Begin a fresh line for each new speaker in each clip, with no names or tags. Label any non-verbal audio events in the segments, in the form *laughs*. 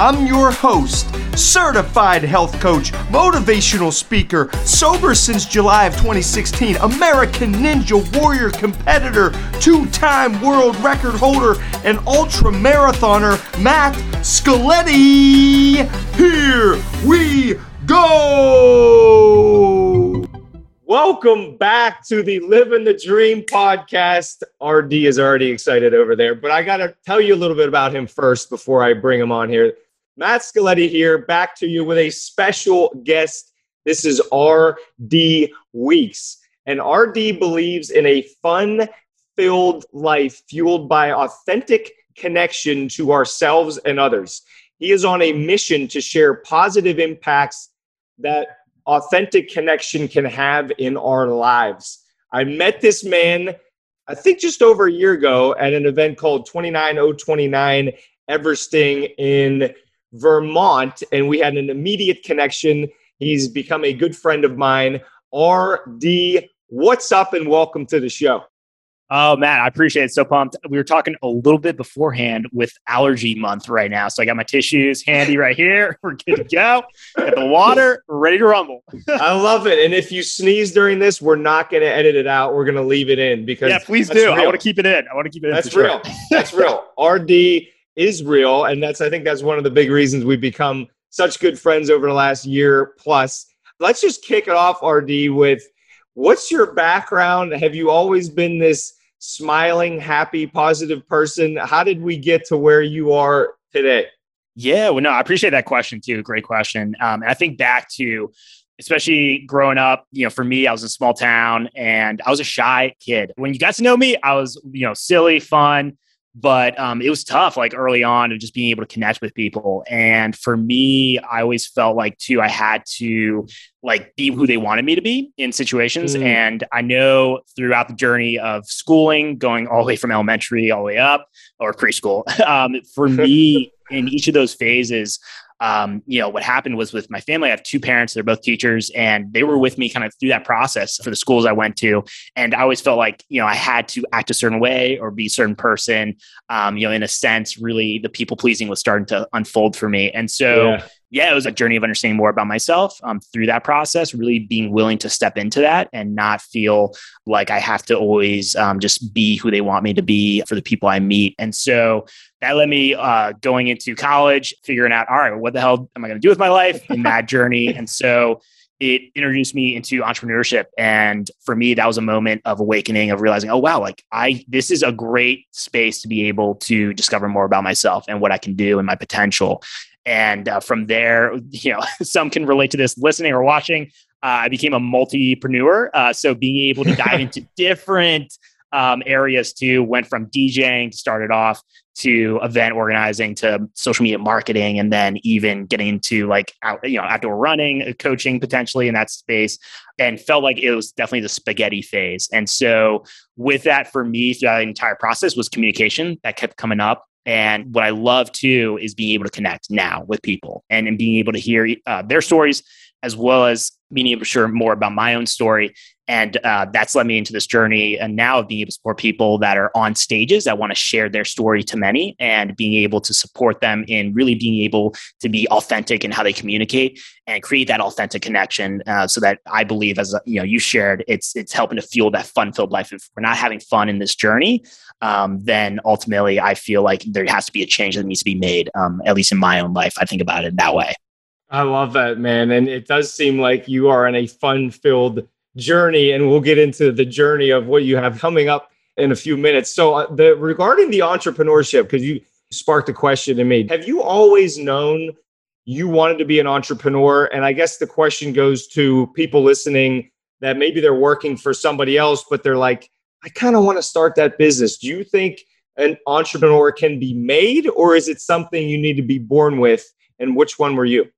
I'm your host, certified health coach, motivational speaker, sober since July of 2016, American Ninja Warrior competitor, two time world record holder, and ultra marathoner, Matt Scaletti. Here we go! Welcome back to the Living the Dream podcast. RD is already excited over there, but I got to tell you a little bit about him first before I bring him on here. Matt Scaletti here, back to you with a special guest. This is RD Weeks. And RD believes in a fun filled life fueled by authentic connection to ourselves and others. He is on a mission to share positive impacts that authentic connection can have in our lives. I met this man, I think just over a year ago, at an event called 29029 Everesting in Vermont, and we had an immediate connection. He's become a good friend of mine. RD, what's up, and welcome to the show.
Oh man, I appreciate it. So pumped. We were talking a little bit beforehand with allergy month right now. So I got my tissues handy right here. *laughs* We're good to go. Got the water, ready to rumble. *laughs*
I love it. And if you sneeze during this, we're not going to edit it out. We're going to leave it in because
Yeah, please do. Real. I want to keep it in. I want to keep it
in. That's real. Sure. that's real. RD is real. And that's I think that's one of the big reasons we've become such good friends over the last year plus. Let's just kick it off, RD, with what's your background? Have you always been this smiling, happy, positive person. How did we get to where you are today?
Yeah, well, no, I appreciate that question too. Great question. Um, I think back to, especially growing up, you know, for me, I was in a small town and I was a shy kid. When you got to know me, I was, you know, silly, fun, but um, it was tough like early on of just being able to connect with people and for me i always felt like too i had to like be who they wanted me to be in situations mm. and i know throughout the journey of schooling going all the way from elementary all the way up or preschool *laughs* um, for *laughs* me in each of those phases um, you know, what happened was with my family, I have two parents, they're both teachers, and they were with me kind of through that process for the schools I went to. And I always felt like, you know, I had to act a certain way or be a certain person. Um, you know, in a sense, really the people pleasing was starting to unfold for me. And so, yeah yeah, it was a journey of understanding more about myself um, through that process, really being willing to step into that and not feel like I have to always um, just be who they want me to be for the people I meet. And so that led me uh, going into college, figuring out, all right, what the hell am I going to do with my life in that *laughs* journey? And so it introduced me into entrepreneurship and for me that was a moment of awakening of realizing oh wow like i this is a great space to be able to discover more about myself and what i can do and my potential and uh, from there, you know, *laughs* some can relate to this listening or watching. Uh, I became a multipreneur. Uh, so being able to dive into *laughs* different um, areas too, went from DJing, to started off to event organizing to social media marketing, and then even getting into like out, you know outdoor running, uh, coaching potentially in that space, and felt like it was definitely the spaghetti phase. And so with that, for me throughout the entire process was communication that kept coming up. And what I love too is being able to connect now with people and, and being able to hear uh, their stories as well as being able to share more about my own story. And uh, that's led me into this journey and now being able to support people that are on stages that want to share their story to many and being able to support them in really being able to be authentic in how they communicate and create that authentic connection. Uh, so that I believe, as you know, you shared, it's it's helping to fuel that fun-filled life. If we're not having fun in this journey, um, then ultimately I feel like there has to be a change that needs to be made. Um, at least in my own life, I think about it that way.
I love that, man. And it does seem like you are on a fun filled journey. And we'll get into the journey of what you have coming up in a few minutes. So, uh, the regarding the entrepreneurship, because you sparked a question in me, have you always known you wanted to be an entrepreneur? And I guess the question goes to people listening that maybe they're working for somebody else, but they're like, I kind of want to start that business. Do you think an entrepreneur can be made, or is it something you need to be born with? And which one were you?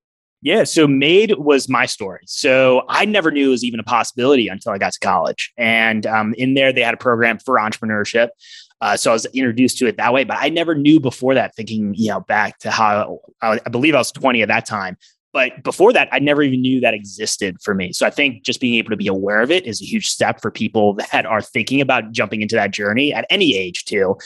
Yeah, so Made was my story. So I never knew it was even a possibility until I got to college. And um, in there, they had a program for entrepreneurship. Uh, so I was introduced to it that way, but I never knew before that. Thinking, you know, back to how I, I believe I was 20 at that time. But before that, I never even knew that existed for me. So I think just being able to be aware of it is a huge step for people *laughs* that are thinking about jumping into that journey at any age too.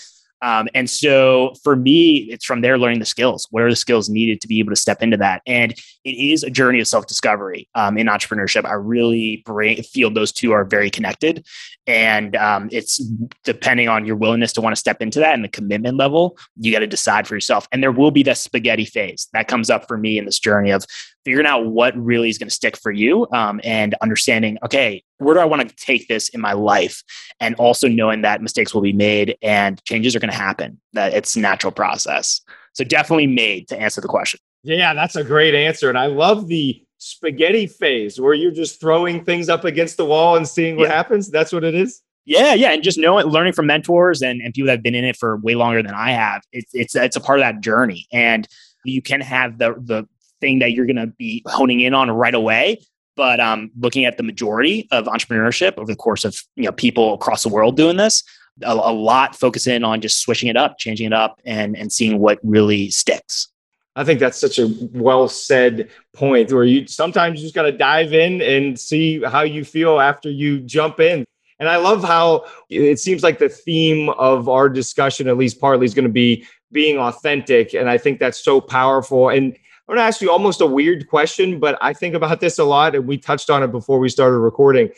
Um, and so for me, it's from there learning the skills. What are the skills needed to be able to step into that? And it is a journey of self discovery um, in entrepreneurship. I really feel those two are very connected. And um, it's depending on your willingness to want to step into that and the commitment level, you got to decide for yourself. And there will be that spaghetti phase that comes up for me in this journey of figuring out what really is going to stick for you um, and understanding, okay, where do I want to take this in my life? And also knowing that mistakes will be made and changes are going to happen, that it's a natural process. So definitely made to answer the question.
Yeah, that's a great answer. And I love the spaghetti phase where you're just throwing things up against the wall and seeing what yeah. happens. That's what it is.
Yeah, yeah, and just knowing, learning from mentors and, and people that have been in it for way longer than I have. It's it's it's a part of that journey, and you can have the the thing that you're going to be honing in on right away, but um, looking at the majority of entrepreneurship over the course of you know people across the world doing this, a, a lot focus in on just switching it up, changing it up, and and seeing what really sticks.
I think that's such a well said point where you sometimes you just got to dive in and see how you feel after you jump in. And I love how it seems like the theme of our discussion, at least partly, is going to be being authentic. And I think that's so powerful. And I'm going to ask you almost a weird question, but I think about this a lot, and we touched on it before we started recording.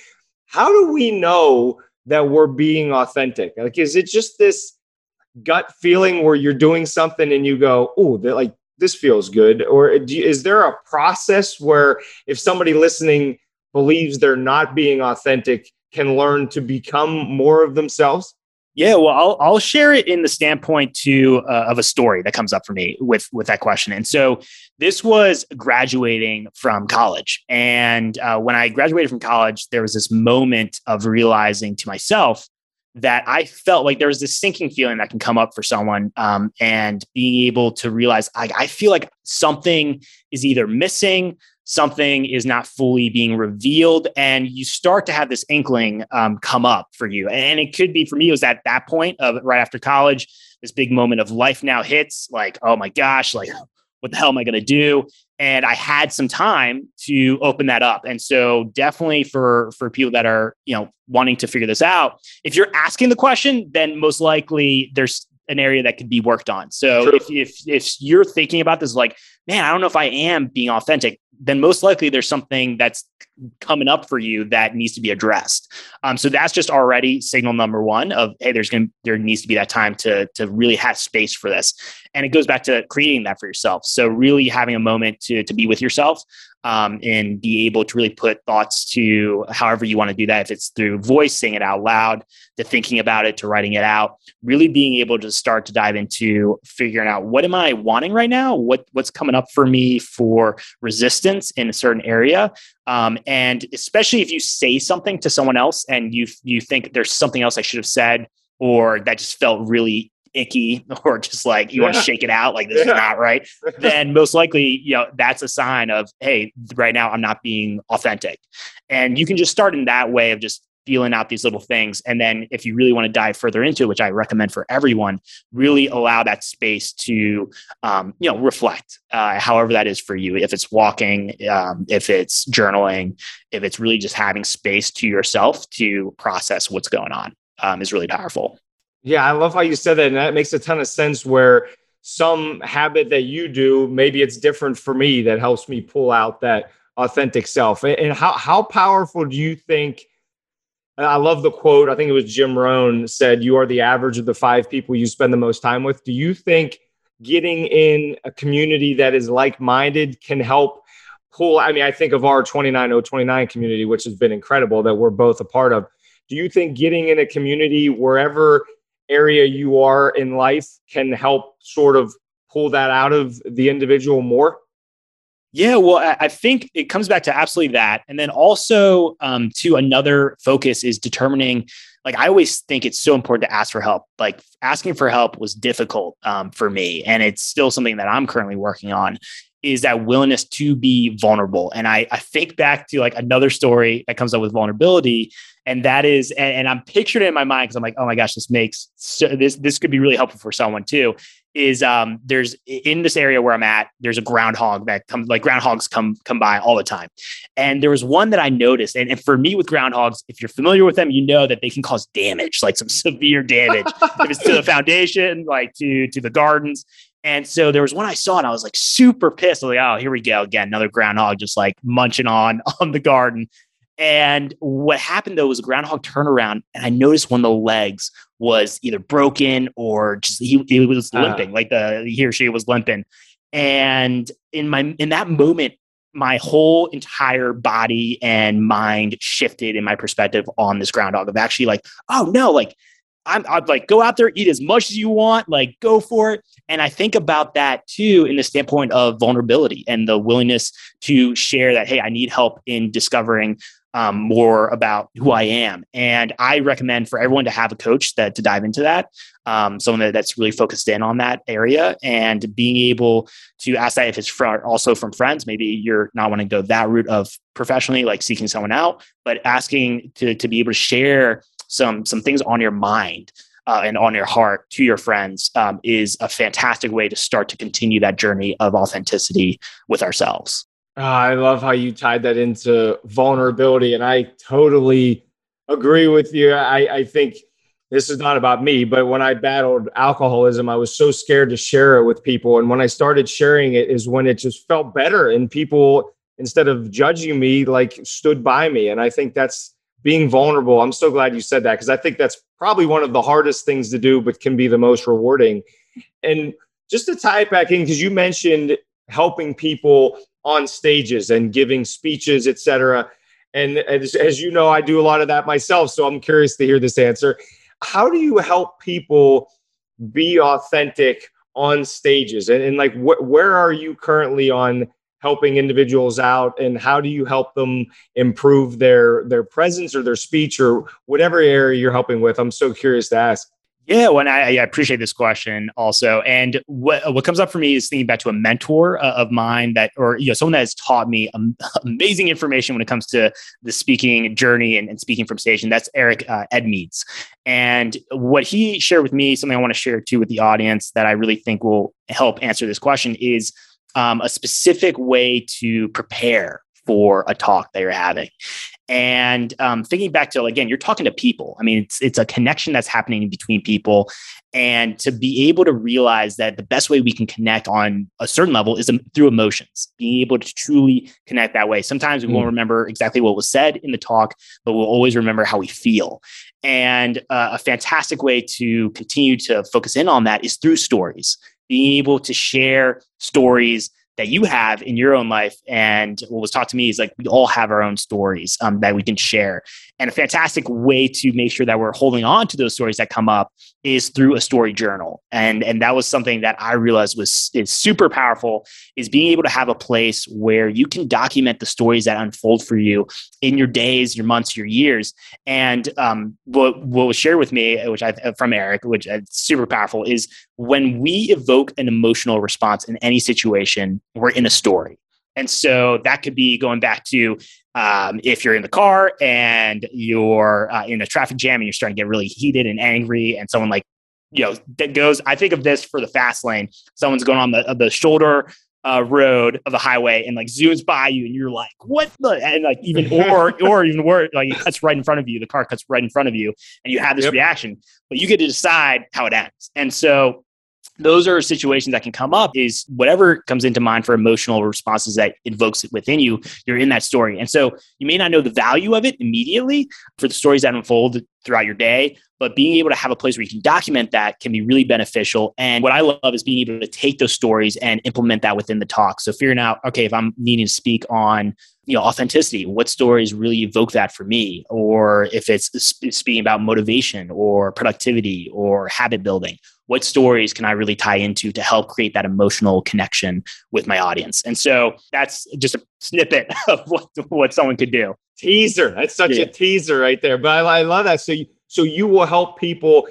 How do we know that we're being authentic? Like, is it just this gut feeling where you're doing something and you go, "Oh, like this feels good," or is there a process where if somebody listening believes they're not being authentic, can learn to become more of themselves?
Yeah, well, I'll I'll share it in the standpoint to uh, of a story that comes up for me with with that question. And so this was graduating from college, and uh, when I graduated from college, there was this moment of realizing to myself that I felt like there was this sinking feeling that can come up for someone, um, and being able to realize I, I feel like something is either missing something is not fully being revealed and you start to have this inkling um, come up for you. And it could be for me it was at that point of right after college this big moment of life now hits like oh my gosh like what the hell am i going to do? And i had some time to open that up. And so definitely for for people that are you know wanting to figure this out if you're asking the question then most likely there's an area that could be worked on. So if, if if you're thinking about this like man i don't know if i am being authentic then most likely there's something that's coming up for you that needs to be addressed. Um, so that's just already signal number one of hey, there's going there needs to be that time to to really have space for this, and it goes back to creating that for yourself. So really having a moment to to be with yourself um, and be able to really put thoughts to however you want to do that. If it's through voicing it out loud, to thinking about it, to writing it out, really being able to start to dive into figuring out what am I wanting right now, what what's coming up for me for resistance in a certain area, um, and especially if you say something to someone else and you you think there's something else I should have said or that just felt really icky *laughs* or just like you yeah. want to shake it out like this yeah. is not right *laughs* then most likely you know that's a sign of hey right now i'm not being authentic and you can just start in that way of just feeling out these little things and then if you really want to dive further into it which i recommend for everyone really allow that space to um, you know reflect uh, however that is for you if it's walking um, if it's journaling if it's really just having space to yourself to process what's going on um, is really powerful
yeah, I love how you said that. And that makes a ton of sense where some habit that you do, maybe it's different for me that helps me pull out that authentic self. And how, how powerful do you think? I love the quote. I think it was Jim Rohn said, You are the average of the five people you spend the most time with. Do you think getting in a community that is like minded can help pull? I mean, I think of our 29029 community, which has been incredible that we're both a part of. Do you think getting in a community wherever area you are in life can help sort of pull that out of the individual more?
Yeah, well, I think it comes back to absolutely that. And then also um, to another focus is determining, like, I always think it's so important to ask for help. Like, asking for help was difficult um, for me. And it's still something that I'm currently working on. Is that willingness to be vulnerable. And I, I think back to like another story that comes up with vulnerability. And that is, and, and I'm picturing it in my mind because I'm like, oh my gosh, this makes so, this this could be really helpful for someone too. Is um there's in this area where I'm at, there's a groundhog that comes like groundhogs come come by all the time. And there was one that I noticed. And, and for me with groundhogs, if you're familiar with them, you know that they can cause damage, like some *laughs* severe damage. if it's to the *laughs* foundation, like to to the gardens. And so there was one I saw and I was like super pissed. I was like, oh, here we go again, another groundhog just like munching on *laughs* on the garden. And what happened though was a groundhog turnaround, and I noticed one of the legs was either broken or just he, he was ah. limping, uh. like the he or she was limping. And in my in that moment, my whole entire body and mind shifted in my perspective on this groundhog of actually like, oh no, like I'm, I'm like, go out there, eat as much as you want, like, go for it. And I think about that too in the standpoint of vulnerability and the willingness to share that, hey, I need help in discovering um, more about who I am. And I recommend for everyone to have a coach that to dive into that, um, someone that, that's really focused in on that area and being able to ask that if it's also from friends. Maybe you're not wanting to go that route of professionally, like seeking someone out, but asking to, to be able to share some some things on your mind uh, and on your heart to your friends um, is a fantastic way to start to continue that journey of authenticity with ourselves.
Uh, I love how you tied that into vulnerability, and I totally agree with you. I, I think this is not about me, but when I battled alcoholism, I was so scared to share it with people. And when I started sharing it, is when it just felt better, and people instead of judging me, like stood by me. And I think that's being vulnerable. I'm so glad you said that because I think that's probably one of the hardest things to do, but can be the most rewarding. And just to tie it back in, because you mentioned helping people on stages and giving speeches, etc. And as, as you know, I do a lot of that myself. So I'm curious to hear this answer. How do you help people be authentic on stages? And, and like, wh- where are you currently on helping individuals out and how do you help them improve their their presence or their speech or whatever area you're helping with i'm so curious to ask
yeah, well, I, I, appreciate this question also. And what what comes up for me is thinking back to a mentor uh, of mine that, or you know, someone that has taught me *laughs* amazing information when it comes to the speaking journey and, and speaking from stage. And that's Eric uh, Edmeades. And what he shared with me, something I want to share too with the audience that I really think will help answer this question is um, a specific way to prepare for a talk that you're having. And um, thinking back to again, you're talking to people. I mean, it's it's a connection that's happening between people, and to be able to realize that the best way we can connect on a certain level is through emotions. Being able to truly connect that way. Sometimes we mm. won't remember exactly what was said in the talk, but we'll always remember how we feel. And uh, a fantastic way to continue to focus in on that is through stories being able to share stories that you have in your own life. And what was taught to me is like we all have our own stories um, that we can share. And a fantastic way to make sure that we're holding on to those stories that come up is through a story journal. And and that was something that I realized was is super powerful is being able to have a place where you can document the stories that unfold for you in your days, your months, your years. And um, what what was shared with me, which I from Eric, which is super powerful, is when we evoke an emotional response in any situation, we're in a story. And so that could be going back to um, if you're in the car and you're uh, in a traffic jam and you're starting to get really heated and angry, and someone like, you know, that goes, I think of this for the fast lane. Someone's going on the, the shoulder uh, road of the highway and like zooms by you and you're like, what the? And like even, or, *laughs* or even worse, like it cuts right in front of you. The car cuts right in front of you and you have this yep. reaction, but you get to decide how it ends. And so those are situations that can come up is whatever comes into mind for emotional responses that invokes it within you you're in that story. And so you may not know the value of it immediately for the stories that unfold throughout your day but being able to have a place where you can document that can be really beneficial. And what i love is being able to take those stories and implement that within the talk. So figuring out okay if i'm needing to speak on you know authenticity what stories really evoke that for me? Or if it's speaking about motivation or productivity or habit building what stories can I really tie into to help create that emotional connection with my audience? And so that's just a snippet *laughs* of what, what someone could do.
Teaser. That's such yeah. a teaser right there. But I, I love that. So you, so you will help people.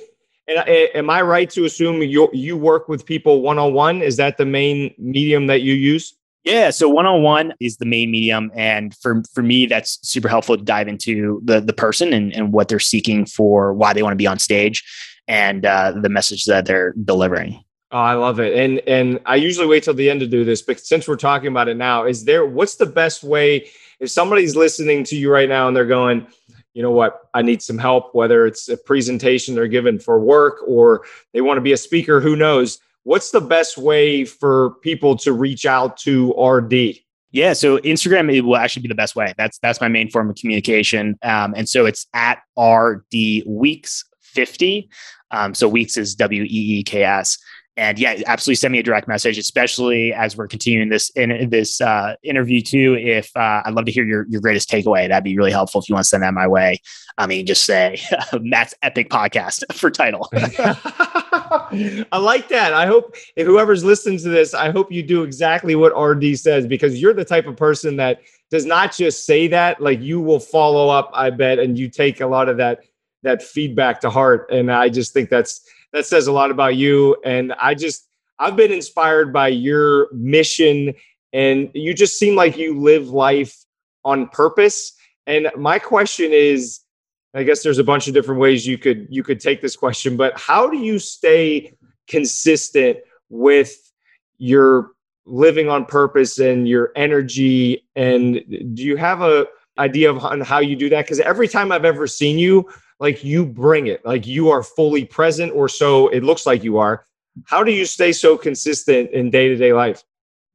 And am I right to assume you you work with people one on one? Is that the main medium that you use?
Yeah, so one on one is the main medium, and for for me, that's super helpful to dive into the the person and, and what they're seeking for, why they want to be on stage, and uh, the message that they're delivering.
Oh, I love it, and and I usually wait till the end to do this, but since we're talking about it now, is there what's the best way if somebody's listening to you right now and they're going, you know what, I need some help, whether it's a presentation they're given for work or they want to be a speaker, who knows? What's the best way for people to reach out to RD?
Yeah, so Instagram it will actually be the best way. That's that's my main form of communication, um, and so it's at RD Weeks fifty. Um, so Weeks is W E E K S and yeah, absolutely send me a direct message, especially as we're continuing this in this uh, interview too. If uh, I'd love to hear your your greatest takeaway, that'd be really helpful. If you want to send that my way, I mean, just say *laughs* Matt's epic podcast *laughs* for title. *laughs*
I like that. I hope if whoever's listening to this, I hope you do exactly what RD says because you're the type of person that does not just say that. Like you will follow up, I bet, and you take a lot of that that feedback to heart. And I just think that's that says a lot about you. And I just, I've been inspired by your mission, and you just seem like you live life on purpose. And my question is, I guess there's a bunch of different ways you could you could take this question, but how do you stay consistent with your living on purpose and your energy? And do you have a idea of how you do that? Because every time I've ever seen you, like you bring it, like you are fully present, or so it looks like you are. How do you stay so consistent in day to day life?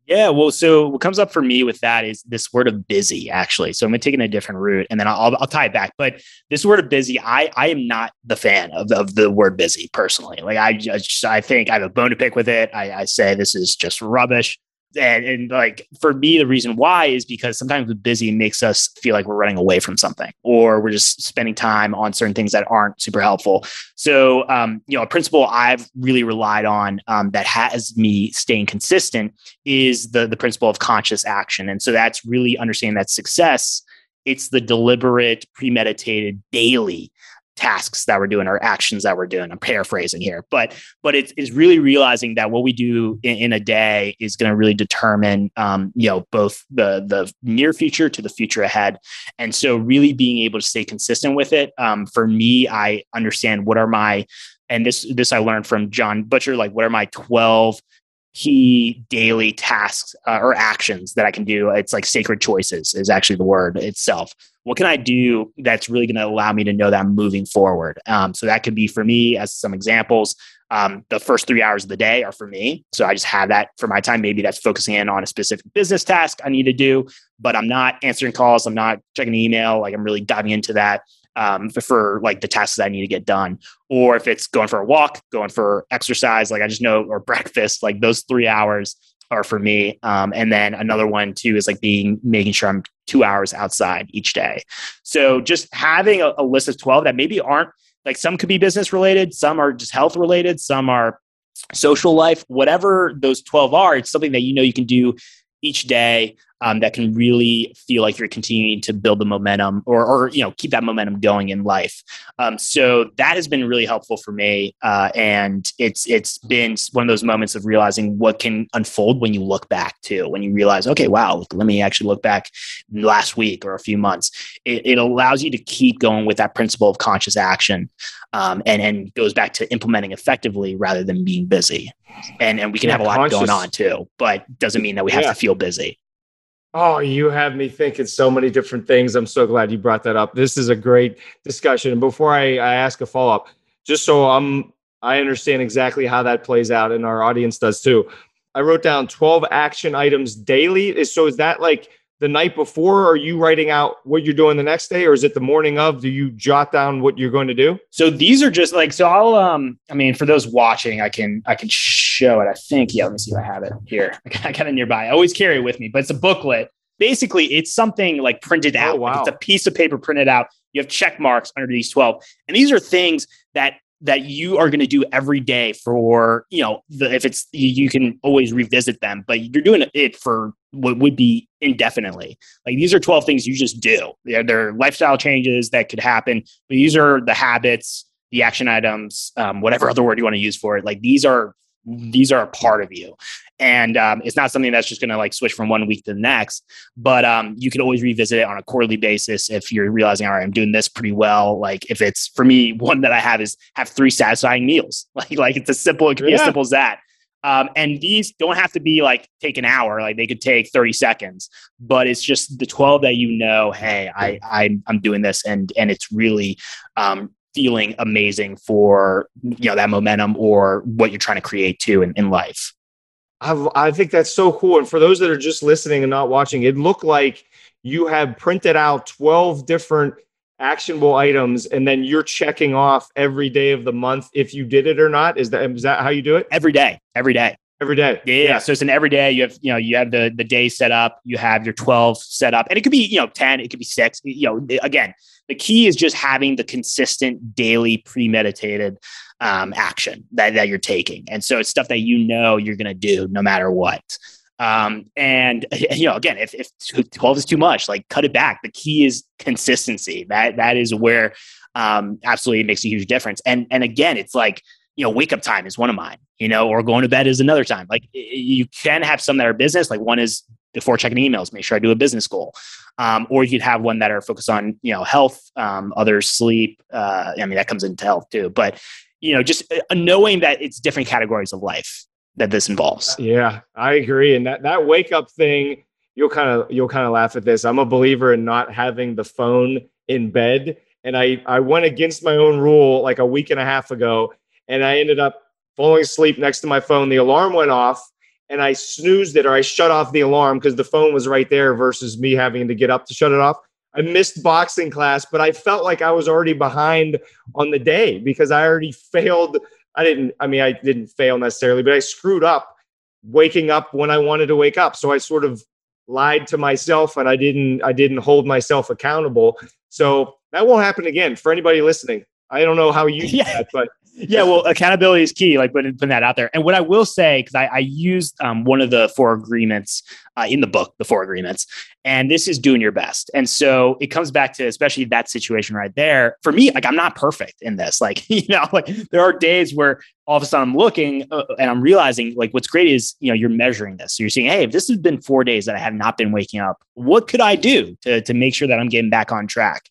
Yeah, well, so what comes up for me with that is this word of busy, actually. So I'm taking a different route, and then I'll, I'll tie it back. But this word of busy, I I am not the fan of, of the word busy personally. Like I just I think I have a bone to pick with it. I, I say this is just rubbish and, and like for me the reason why is because sometimes the busy makes us feel like we're running away from something or we're just spending time on certain things that aren't super helpful. So um, you know a principle i've really relied on um, that has me staying consistent is the the principle of conscious action. And so that's really understanding that success it's the deliberate premeditated daily tasks that we're doing or actions that we're doing. I'm paraphrasing here, but but it's, it's really realizing that what we do in, in a day is going to really determine um, you know both the the near future to the future ahead. And so really being able to stay consistent with it. Um, for me, I understand what are my and this this I learned from Jon Butcher, like what are my 12 key daily tasks uh, or actions that I can do. It's like sacred choices is actually the word itself. What can I do that's really going to allow me to know that I'm moving forward? Um, so that could be for me, as some examples, um, the first three hours of the day are for me. So I just have that for my time. Maybe that's focusing in on a specific business task I need to do, but I'm not answering calls. I'm not checking email. Like I'm really diving into that um, for, like the tasks I need to get done. Or if it's going for a walk, going for exercise, like I just know, or *laughs* breakfast, like those three hours are for me. Um, and then another one too is like being making sure I'm two hours outside each day. So just having a, a list of 12 that maybe aren't like some could be business related, some are just health related, some are social life, whatever those 12 are, it's something that you know you can do each day um, that can really feel like you're continuing to build the momentum or, or you know keep that momentum going in life. Um, so that has been really helpful for me uh, and it's it's been one of those moments of realizing what can unfold when you look back too when you realize okay wow let me actually look back last week or a few months. It, it allows you to keep going with that principle of conscious action um, and and goes back to implementing effectively rather than being busy and and we can yeah, have a lot conscious. going on too but doesn't mean that we have yeah. to feel busy
Oh, you have me thinking so many different things. I'm so glad you brought that up. This is a great discussion. And before I, I ask a follow up, just so I'm I understand exactly how that plays out, and our audience does too. I wrote down 12 action items daily. So is that like the night before? Are you writing out what you're doing the next day, or is it the morning of? Do you jot down what you're going to do?
So these are just like so. I'll um. I mean, for those watching, I can I can show it. I think yeah. Let me see if I have it here. *laughs* I got it nearby. I always carry it with me, but it's a booklet. Basically, it's something like printed oh, out. Oh, wow. Like it's a piece of paper printed out. You have check marks under these 12. And these are things that that you are going to do every day for you know the, if it's you can always revisit them but you're doing it for what would be indefinitely. Like these are 12 things you just do. They're, they're lifestyle changes that could happen but these are the habits the action items um, whatever other word you want to use for it. Like these are these are a part of you. And um, it's not something that's just going to like switch from one week to the next but um, you can always revisit it on a quarterly basis if you're realizing all right i'm doing this pretty well. Like if it's for me one that i have is have three satisfying meals. *laughs* Like like it's as simple it can be as simple as that um, and these don't have to be like take an hour like they could take 30 seconds but it's just the 12 that you know hey i, I i'm doing this and and it's really um, feeling amazing for you know that momentum or what you're trying to create too in, in life.
I've, i think that's so cool and for those that are just listening and not watching it looked like you have printed out 12 different actionable items and then you're checking off every day of the month if you did it or not? Is that is that how you do it?
Every day every day.
Every day?
Yeah, yeah, so it's an every day. You have you know you have the the day set up you have your 12 set up and it could be you know 10 it could be 6 you know again the key is just having the consistent daily premeditated um, action that, that you're taking and so it's stuff that you know you're going to do no matter what um, and *laughs* you know, again, if, if 12 is too much, like cut it back. The key is consistency. That that is where um, absolutely makes a huge difference. And and again, it's like you know, wake up time is one of mine. You know, or going to bed is another time. Like you can have some that are business. Like one is before checking emails, make sure I do a business goal. Um, or you could have one that are focused on you know health, um, others sleep. Uh, I mean, that comes into health too. But you know, just uh, knowing that it's different categories of life that this involves.
Yeah, I agree. And that that wake up thing, you'll kind of you'll kind of laugh at this. I'm a believer in not having the phone in bed. And I I went against my own rule like a week and a half ago, and I ended up falling asleep next to my phone. The alarm went off, and I snoozed it or I shut off the alarm because the phone was right there versus me having to get up to shut it off. I missed boxing class, but I felt like I was already behind on the day because I already *laughs* failed I didn't, I mean, I didn't fail necessarily, but I screwed up waking up when I wanted to wake up. So I sort of lied to myself and I didn't, I didn't hold myself accountable. So that won't happen again for anybody listening. I don't know how you *laughs* yeah. that, but
yeah, well, accountability is key, like putting, putting that out there. And what I will say, because I, I, used um, one of the four agreements uh, in the book, the four agreements, and this is doing your best. And so it comes back to especially that situation right there. For me, like I'm not perfect in this. Like, *laughs* you know, like there are days where all of a sudden I'm looking uh, and I'm realizing like what's great is, you know, you're measuring this. So you're saying, hey, if this has been four days that I have not been waking up, what could I do to, to make sure that I'm getting back on track?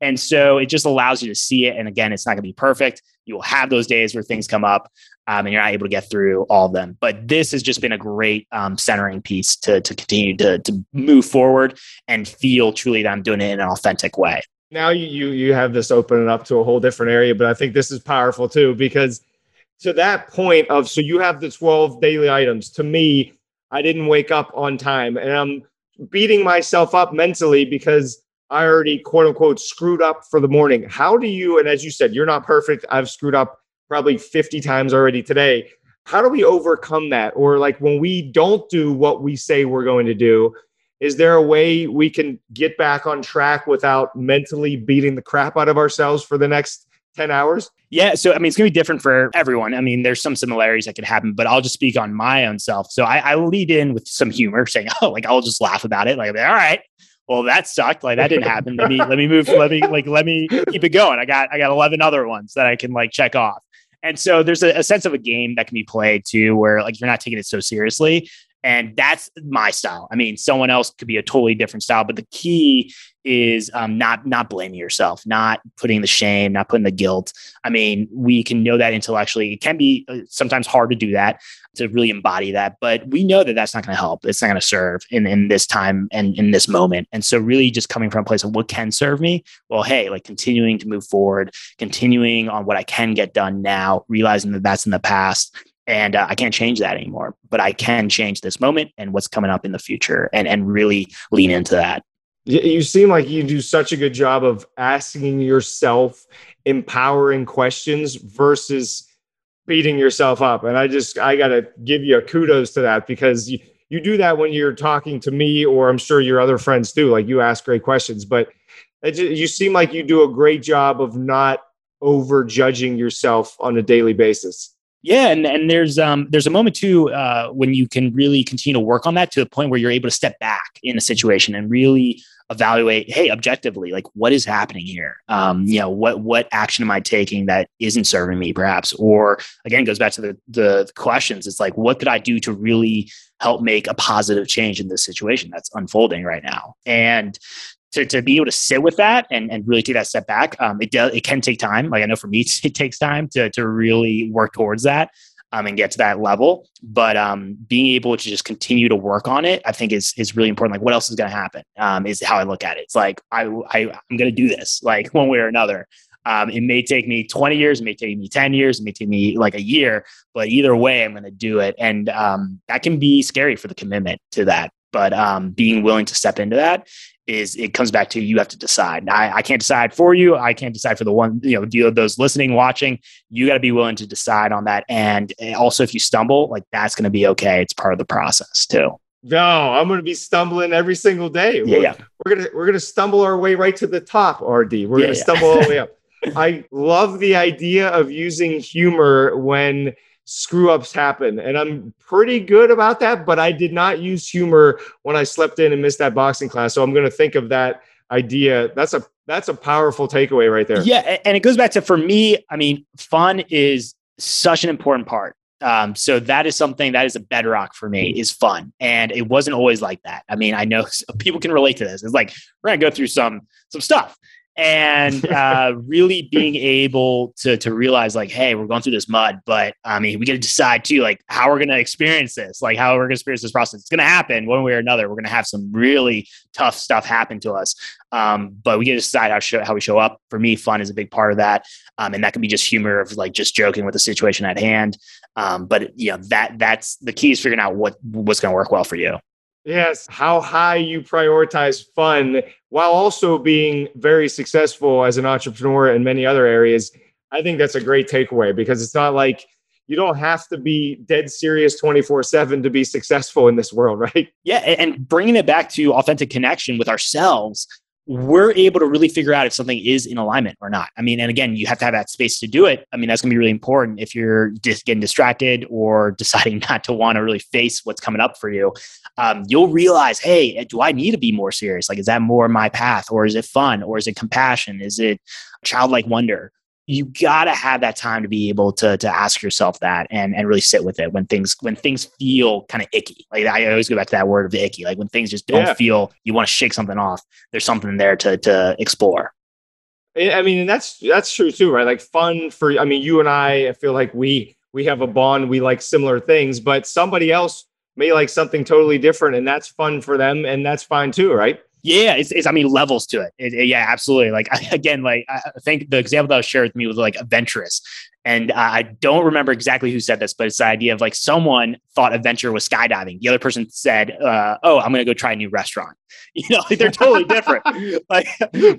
And so it just allows you to see it. And again, it's not going to be perfect. You will have those days where things come up um, and you're not able to get through all of them. But this has just been a great um, centering piece to, to continue to, to move forward and feel truly that I'm doing it in an authentic way.
Now you, you, you have this opening up to a whole different area, but I think this is powerful too, because to that point of, so you have the 12 daily items to me, I didn't wake up on time and I'm beating myself up mentally because I already quote unquote screwed up for the morning. How do you, and as you said, you're not perfect. I've screwed up probably 50 times already today. How do we overcome that? Or like when we don't do what we say we're going to do, is there a way we can get back on track without mentally beating the crap out of ourselves for the next 10 hours?
Yeah. So, I mean, it's going to be different for everyone. I mean, there's some similarities that could happen, but I'll just speak on my own self. So I, I lead in with some humor saying, *laughs* oh, like I'll just laugh about it. Like, all right, well, that sucked. Like that didn't happen. Let me let me move. Let me like let me keep it going. I got I got eleven other ones that I can like check off. And so there's a, a sense of a game that can be played too, where like you're not taking it so seriously. And that's my style. I mean, someone else could be a totally different style, but the key is um, not not blaming yourself, not putting the shame, not putting the guilt. I mean, we can know that intellectually. It can be uh, sometimes hard to do that, to really embody that, but we know that that's not going to help. It's not going to serve in in this time and in this moment. And so, really, just coming from a place of what can serve me. Well, hey, like continuing to move forward, continuing on what I can get done now, realizing that that's in the past, and uh, I can't change that anymore. But I can change this moment and what's coming up in the future, and and really lean into that
you seem like you do such a good job of asking yourself empowering questions versus beating yourself up. And i just i gotta give you a kudos to that because you, you do that when you're talking to me or i'm sure your other friends do like you ask great questions. But just, you seem like you do a great job of not over judging yourself on a daily basis.
Yeah, and and there's um there's a moment too uh, when you can really continue to work on that to the point where you're able to step back in a situation and really evaluate, hey, objectively, like what is happening here? Um, you know, what what action am I taking that isn't serving me, perhaps? Or again, goes back to the the questions. It's like, what could I do to really help make a positive change in this situation that's unfolding right now? And to, to be able to sit with that and, and really take that step back, um, it does it can take time. Like I know for me, *laughs* it takes time to to really work towards that um, and get to that level. But um, being able to just continue to work on it, I think is is really important. Like, what else is going to happen? Um, is how I look at it. It's like I, I I'm going to do this, like one way or another. Um, it may take me 20 years, it may take me 10 years, it may take me like a year, but either way, I'm going to do it. And um, that can be scary for the commitment to that. But um, being willing to step into that is it comes back to you have to decide. I, I can't decide for you. I can't decide for the one, you know, those listening, watching. You got to be willing to decide on that. And eh, also, if you stumble, like that's going to be okay. It's part of the process too.
No, I'm going to be stumbling every single day.
Yeah,
we're,
yeah.
we're gonna we're gonna stumble our way right to the top. RD, we're
Yeah,
gonna
yeah.
stumble all the way up. *laughs* I love the idea of using humor when screw ups happen, and I'm pretty good about that. But I did not use humor when I slept in and missed that boxing class, so I'm going to think of that idea. That's a that's a powerful takeaway right there.
Yeah, and it goes back to for me. I mean, fun is such an important part. Um, so that is something that is a bedrock for me is fun, and it wasn't always like that. I mean, I know *laughs* people can relate to this. It's like we're gonna go through some some stuff, and *laughs* uh, really being able to to realize like, hey, we're going through this mud, but I mean, we got to decide too, like how we're gonna experience this, like how we're gonna experience this process. It's gonna happen one way or another. We're gonna have some really tough stuff happen to us, um, but we get to decide how show, how we show up. For me, fun is a big part of that, um, and that can be just humor of like just joking with the situation at hand. Um, but you know that that's the key is figuring out what what's going to work well for you.
Yes, how high you prioritize fun while also being very successful as an entrepreneur in many other areas. I think that's a great takeaway because it's not like you don't have to be dead serious 24 7 to be successful in this world, *laughs* right?
Yeah, and bringing it back to authentic connection with ourselves, we're able to really figure out if something is in alignment or not. I mean, and again, you have to have that space to do it. I mean, that's going to be really important if you're just getting distracted or *laughs* deciding not to want to really face what's coming up for you. Um, you'll realize, hey, do I need to be more serious? Like, is that more my path, or is it fun, or is it compassion? Is it childlike wonder? You got to have that time to be able to to ask yourself that and and really sit with it when things when things feel kind of icky like i always go back to that word of the icky like when things just don't
Yeah.
feel you want to shake something off there's something there to to explore
I I mean, and that's that's true too, right? Like fun for I mean, you and I, I feel like we we have a bond, we like similar things, but somebody else may like something totally different, and that's fun for them, and that's fine too, right?
Yeah it's, it's i mean levels to it. It- it- yeah absolutely like I, *laughs* again like i think the example that was shared with me was like adventurous and I I don't remember exactly who said this, but it's the idea of like someone thought adventure was skydiving. The other person said, uh, "Oh, I'm going to go try a new restaurant." *laughs* You know, like they're totally different. *laughs* like,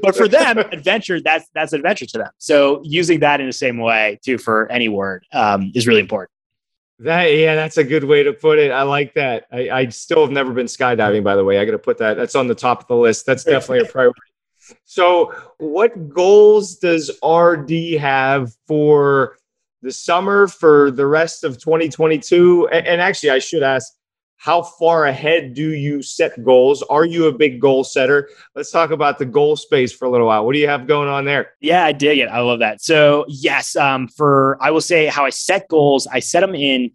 but for them, adventure that's that's adventure to them. So using that in the same way too for any word um, is really important.
That yeah, that's a good way to put it. I like that. I, I still have never been skydiving, by the way. I got to put that. That's on the top of the list. That's definitely a priority. So, what goals does RD have for the summer for the rest of 2022? And, and actually, I should ask, how far ahead do you set goals? Are you a big goal setter? Let's talk about the goal space for a little while. What do you have going on there?
Yeah, I dig it. I love that. So yes, um, for I will say how I set goals. I set them in.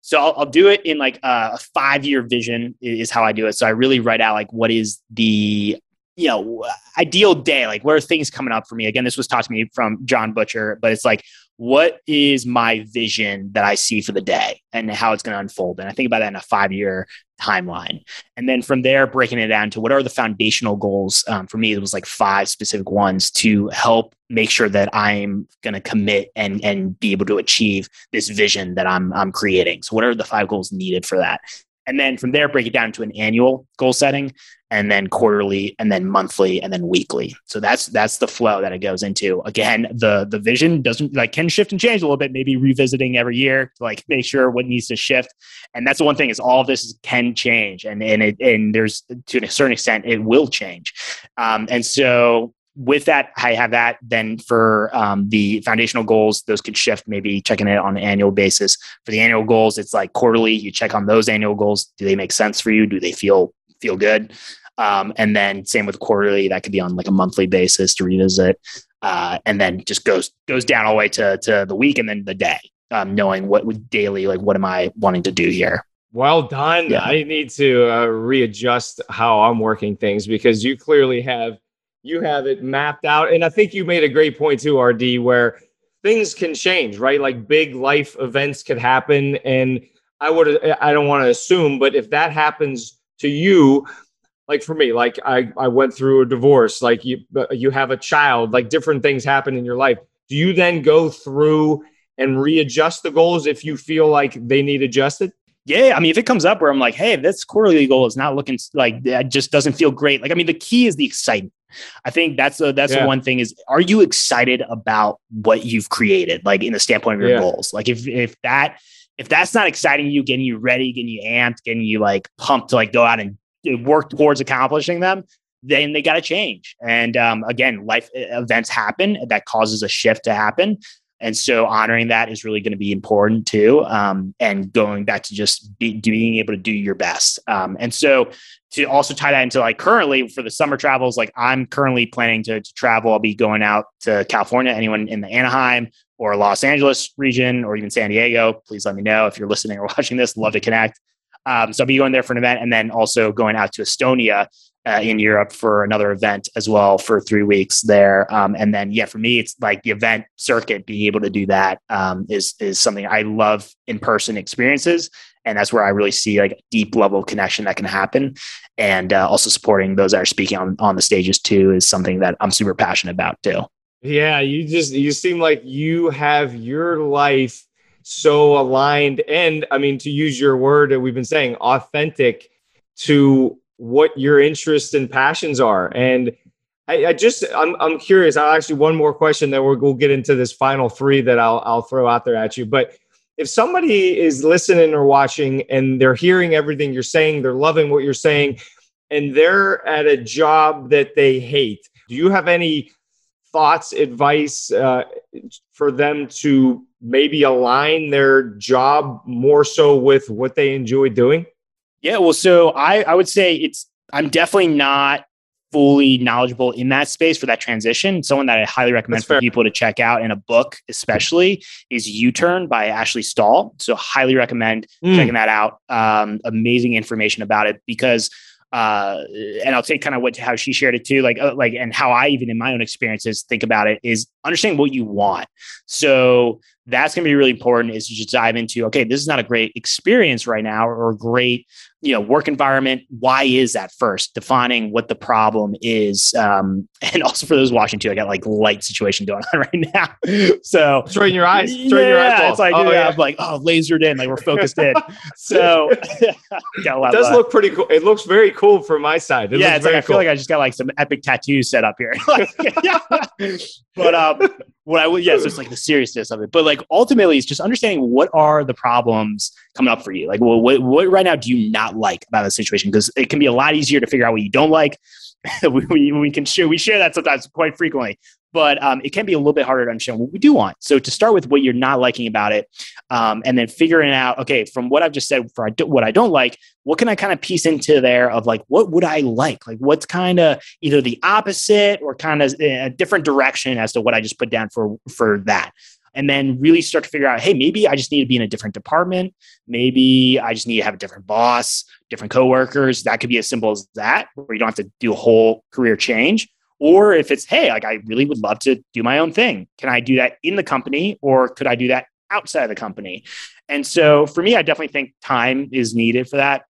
So I'll, I'll do it in like a, a five year vision is how I do it. So I really write out like what is the you know ideal day like what are things coming up for me? Again this was taught to me from jon butcher but it's like what is my vision that i see for the day and how it's going to unfold? And i think about that in a five year timeline. And then from there breaking it down to what are the foundational goals um, for me it was like five specific ones to help make sure that i'm going to commit and and be able to achieve this vision that i'm i'm creating. So what are the five goals needed for that and then from there break it down to an annual goal setting and then quarterly and then monthly and then weekly. So that's that's the flow that it goes into. Again the the vision doesn't like can shift and change a little bit maybe revisiting every year to like make sure what needs to shift. And that's the one thing is all this is, can change. And and it and there's to a certain extent it will change. Um, and so with that i have that then for um, the foundational goals those could shift maybe checking it on an annual basis for the annual goals it's like quarterly you check on those annual goals do they make sense for you do they feel feel good Um, and then same with quarterly, that could be on like a monthly basis to revisit. Uh, and then just goes goes down all the way to to the week and then the day, um, knowing what would daily like what am I wanting to do here.
Well done. Yeah. I need to uh, readjust how I'm working things because you clearly have you have it mapped out, and I think you made a great point too, RD, where things can change, right? Like big life events could happen, and I would I don't want to assume, but if that happens to you, like for me, like I I went through a divorce, like you you have a child, like different things happen in your life. Do you then go through and readjust the goals if you feel like they need adjusted?
Yeah, I mean, if it comes up where I'm like, hey, this quarterly goal is not looking like that, just doesn't feel great. Like, I mean, the key is the excitement. I think that's a, that's yeah. the one thing is, are you excited about what you've created? Like in the standpoint of your yeah. goals. Like if if that if that's not exciting you, getting you ready, getting you amped, getting you like pumped to like go out and work towards accomplishing them, then they got to change. And um, again, life events happen that causes a shift to happen. And so honoring that is really going to be important too. Um, and going back to just be, being able to do your best. Um, and so to also tie that into like currently for the summer travels, like I'm currently planning to, to travel. I'll be going out to California, anyone in the Anaheim or Los Angeles region or even San Diego, please let me know if you're listening or *laughs* watching this. Love to connect. Um, so I'll be going there for an event and then also going out to Estonia uh, in Europe for another event as well for three weeks there. Um, and then, yeah, for me, it's like the event circuit, being able to do that um, is is something I love in person experiences. And that's where I really see like deep level connection that can happen. And uh, also supporting those that are speaking on, on the stages too is something that I'm super passionate about too.
Yeah, you just, you seem like you have your life so aligned and i mean to use your word that we've been saying authentic to what your interests and passions are. And I, I, just I'm, I'm curious. I'll actually one more question that we'll, we'll get into this final three that I'll, I'll throw out there at you. But if somebody is listening or watching and they're hearing everything you're saying they're loving what you're saying and they're at a job that they hate do you have any thoughts advice uh, for them to maybe align their job more so with what they enjoy doing?
Yeah, well, so I, I would say it's I'm definitely not fully knowledgeable in that space for that transition. Someone that I highly recommend That's for fair. people to check out in a book, especially, is You Turn by Ashley Stahl. So highly recommend mm. checking that out. Um, amazing information about it because uh, and I'll take kind of what how she shared it too, like uh, like and how I even in my own experiences think about it is understanding what you want. So that's going to be really important is to just dive into okay this is not a great experience right now or a great you know work environment why is that first? Defining what the problem is um, *laughs* and also for those watching too i got like light situation going on *laughs* right now. So
straight in your eyes
straight yeah, your eyes it's like oh, yeah, I'm like oh lasered in like we're focused in. *laughs* So got a
it does look pretty cool. It looks very cool from my side.
It yeah it's like i feel like i just got like some epic tattoos set up here. But um what I would, yes, it's like the seriousness of it. But like ultimately, it's just understanding what are the problems coming up for you. Like, what, what right now do you not like about the situation? Because it can be a lot easier to figure out what you don't like. *laughs* we, we, we, can share, we share that sometimes quite frequently but um, it can be a little bit harder to understand what we do want. So to start with what you're not liking about it, um, and then figuring out, okay, from what I've just said for what I don't like, what can I kind of piece into there of like, what would I like? Like what's kind of either the opposite or kind of a different direction as to what I just put down for, for that and then really start to figure out hey maybe i just need to be in a different department maybe i just need to have a different boss different coworkers that could be as simple as that where you don't have to do a whole career change or if it's, hey, like I really would love to do my own thing. Can I do that in the company or could I do that outside of the company? And so for me, I definitely think time is needed for that.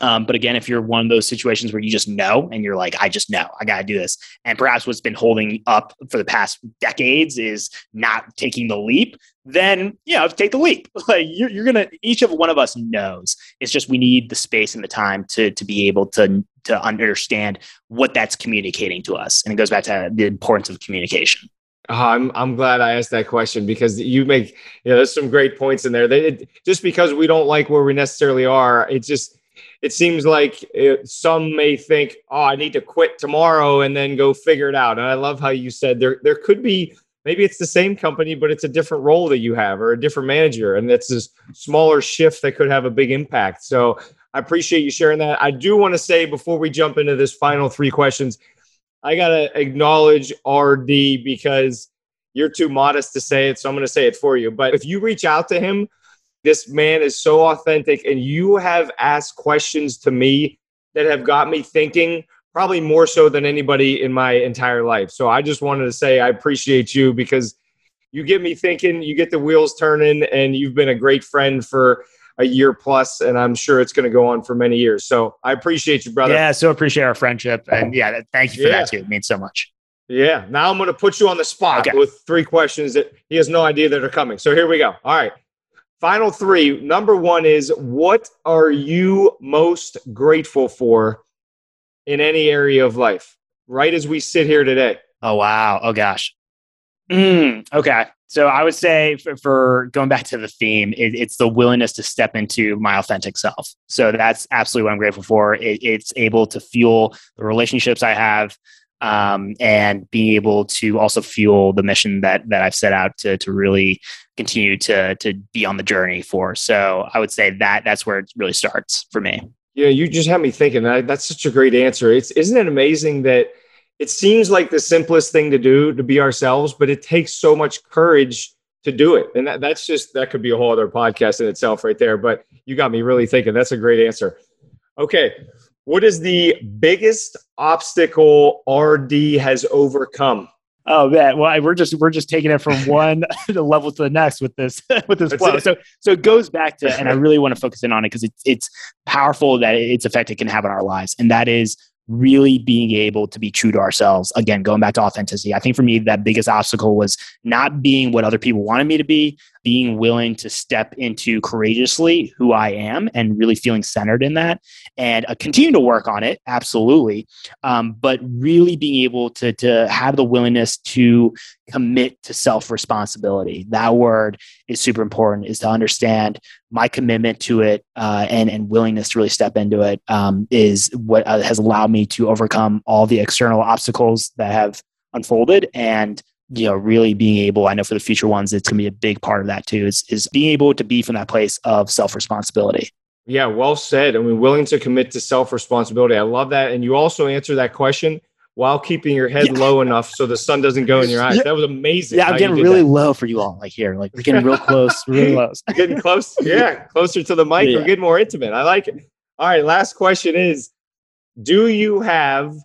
Um, but again, if you're one of those situations where you just know and you're like, I just know I got to do this. And perhaps what's been holding up for the past decades is not taking the leap, then, you know, take the leap. *laughs* Like you're, you're going to, each of one of us knows. It's just we need the space and the time to, to be able to, to understand what that's communicating to us. And it goes back to the importance of communication.
Oh, I'm I'm glad I asked that question because you make you know there's some great points in there. They, it, just because we don't like where we necessarily are, it just it seems like it, some may think, oh, I need to quit tomorrow and then go figure it out. And I love how you said there there could be maybe it's the same company, but it's a different role that you have or a different manager, and that's this smaller shift that could have a big impact. So I appreciate you sharing that. I do want to say before we jump into this final three questions, I got to acknowledge RD because you're too modest to say it. So I'm to say it for you. But if you reach out to him, this man is so authentic and you have asked questions to me that have got me thinking probably more so than anybody in my entire life. So I just wanted to say I appreciate you because you get me thinking, you get the wheels turning, and you've been a great friend for a year plus, and I'm sure it's going to go on for many years. So I appreciate you, brother.
Yeah, so appreciate our friendship, and yeah, thank you for yeah. that too. It means so much.
Yeah. Now I'm going to put you on the spot okay. with three questions that he has no idea that are coming. So here we go. All right. Final three. Number one is what are you most grateful for in any area of life? Right as we sit here today.
Oh wow. Oh gosh. Mm, okay. So I would say for, for, going back to the theme, it, it's the willingness to step into my authentic self. So that's absolutely what I'm grateful for. It, it's able to fuel the relationships I have, um, and being able to also fuel the mission that that I've set out to to really continue to to be on the journey for. So I would say that that's where it really starts for me.
Yeah, you just had me thinking. That's such a great answer. It's isn't it amazing that it seems like the simplest thing to do to be ourselves, but it takes so much courage to do it. And that, that's just, that could be a whole other podcast in itself right there. But you got me really thinking. That's a great answer. Okay. What is the biggest obstacle RD has overcome?
Oh man, well we're just we're just taking it from one *laughs* level to the next with this *laughs* with this flow. So so it goes back to, and I really want to focus in on it because it's it's powerful that its effect it can have on our lives, and that is really being able to be true to ourselves. Again, going back to authenticity. I think for me, that biggest obstacle was not being what other people wanted me to be, being willing to step into courageously who I am and really feeling centered in that and uh, continue to work on it. Absolutely. Um, but really being able to, to have the willingness to commit to self responsibility. That word is super important, is to understand my commitment to it uh, and, and willingness to really step into it um, is what uh, has allowed me to overcome all the external obstacles that have unfolded and you know really being able i know for the future ones it's going to be a big part of that too is, is being able to be from that place of self-responsibility
yeah well said i mean willing to commit to self-responsibility i love that and you also answer that question while keeping your head yeah. low enough so the sun doesn't go in your eyes. That was amazing.
Yeah, I'm getting really that. low for you all. Like here, like we're getting real close, really close. *laughs*
getting close. Yeah, *laughs* closer to the mic. Yeah. We're getting more intimate. I like it. All right. Last question is: Do you have?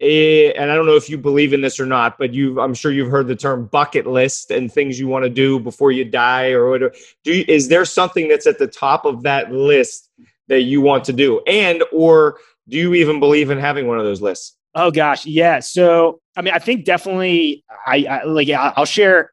And I don't know if you believe in this or not, but you, I'm sure you've heard the term bucket list and things you want to do before you die or whatever. Do you, is there something that's at the top of that list that you want to do, and or do you even believe in having one of those lists?
Oh gosh, yeah. So I mean, I think definitely, I, I like. Yeah, I'll share.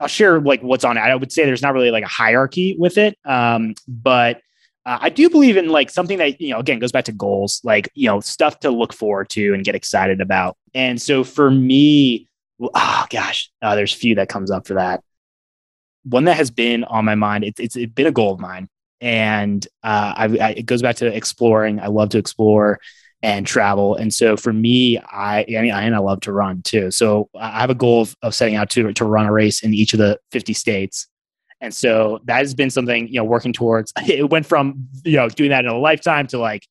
I'll share like what's on it. I would say there's not really like a hierarchy with it, um, but uh, I do believe in like something that you know again goes back to goals, like you know stuff to look forward to and get excited about. And so for me, oh gosh, uh, there's a few that comes up for that. One that has been on my mind. It's it's, it's been a goal of mine, and uh, I, I, it goes back to exploring. I love to explore and travel. And so for me, I, I mean, I, and I love to run too. So I have a goal of, of setting out to, to run a race in each of the 50 states. And so that has been something, you know, working towards, *laughs* it went from, you know, doing that in a lifetime to like,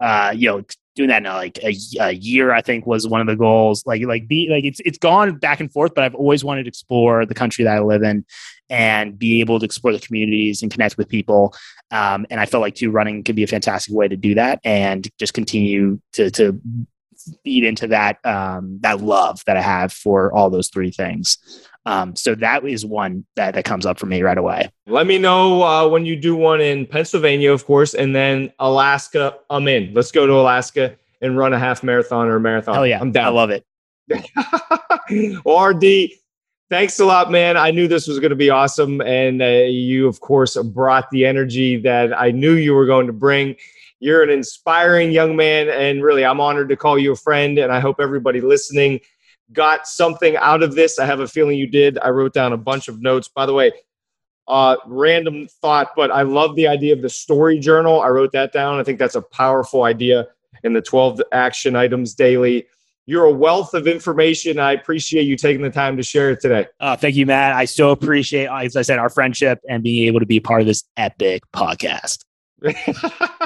uh, you know, doing that in a, like a, a, year, I think was one of the goals. Like, like be like, it's, it's gone back and forth, but I've always wanted to explore the country that I live in and be able to explore the communities and connect with people. Um, and I felt like too running could be a fantastic way to do that and just continue to to feed into that um, that love that I have for all those three things. Um, so that is one that, that comes up for me right away.
Let me know uh, when you do one in Pennsylvania, of course, and then Alaska. I'm in. Let's go to Alaska and run a half marathon or a marathon.
Oh yeah, I'm down. I love it. *laughs*
RD, Thanks a lot, man. I knew this was going to be awesome. And uh, you, of course, brought the energy that I knew you were going to bring. You're an inspiring young man. And really, I'm honored to call you a friend. And I hope everybody listening got something out of this. I have a feeling you did. I wrote down a bunch of notes. By the way, uh, random thought, but I love the idea of the story journal. I wrote that down. I think that's a powerful idea in the 12 action items daily. You're a wealth of information. I appreciate you taking the time to share it today.
Uh, thank you, Matt. I so appreciate, as I said, our friendship and being able to be part of this epic podcast. *laughs*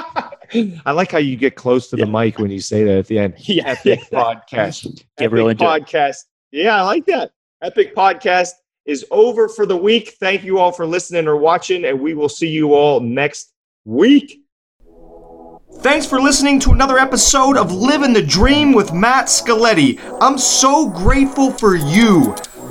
I like how you get close to the
Yeah.
mic when you say that at the end. *laughs*
Yeah.
Epic *laughs* podcast. *laughs*
Get real
Epic
into it.
podcast. Yeah, I like that. Epic podcast is over for the week. Thank you all for listening or watching, and we will see you all next week. Thanks for listening to another episode of Living the Dream with Matt Scaletti. I'm so grateful for you.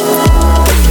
Oh,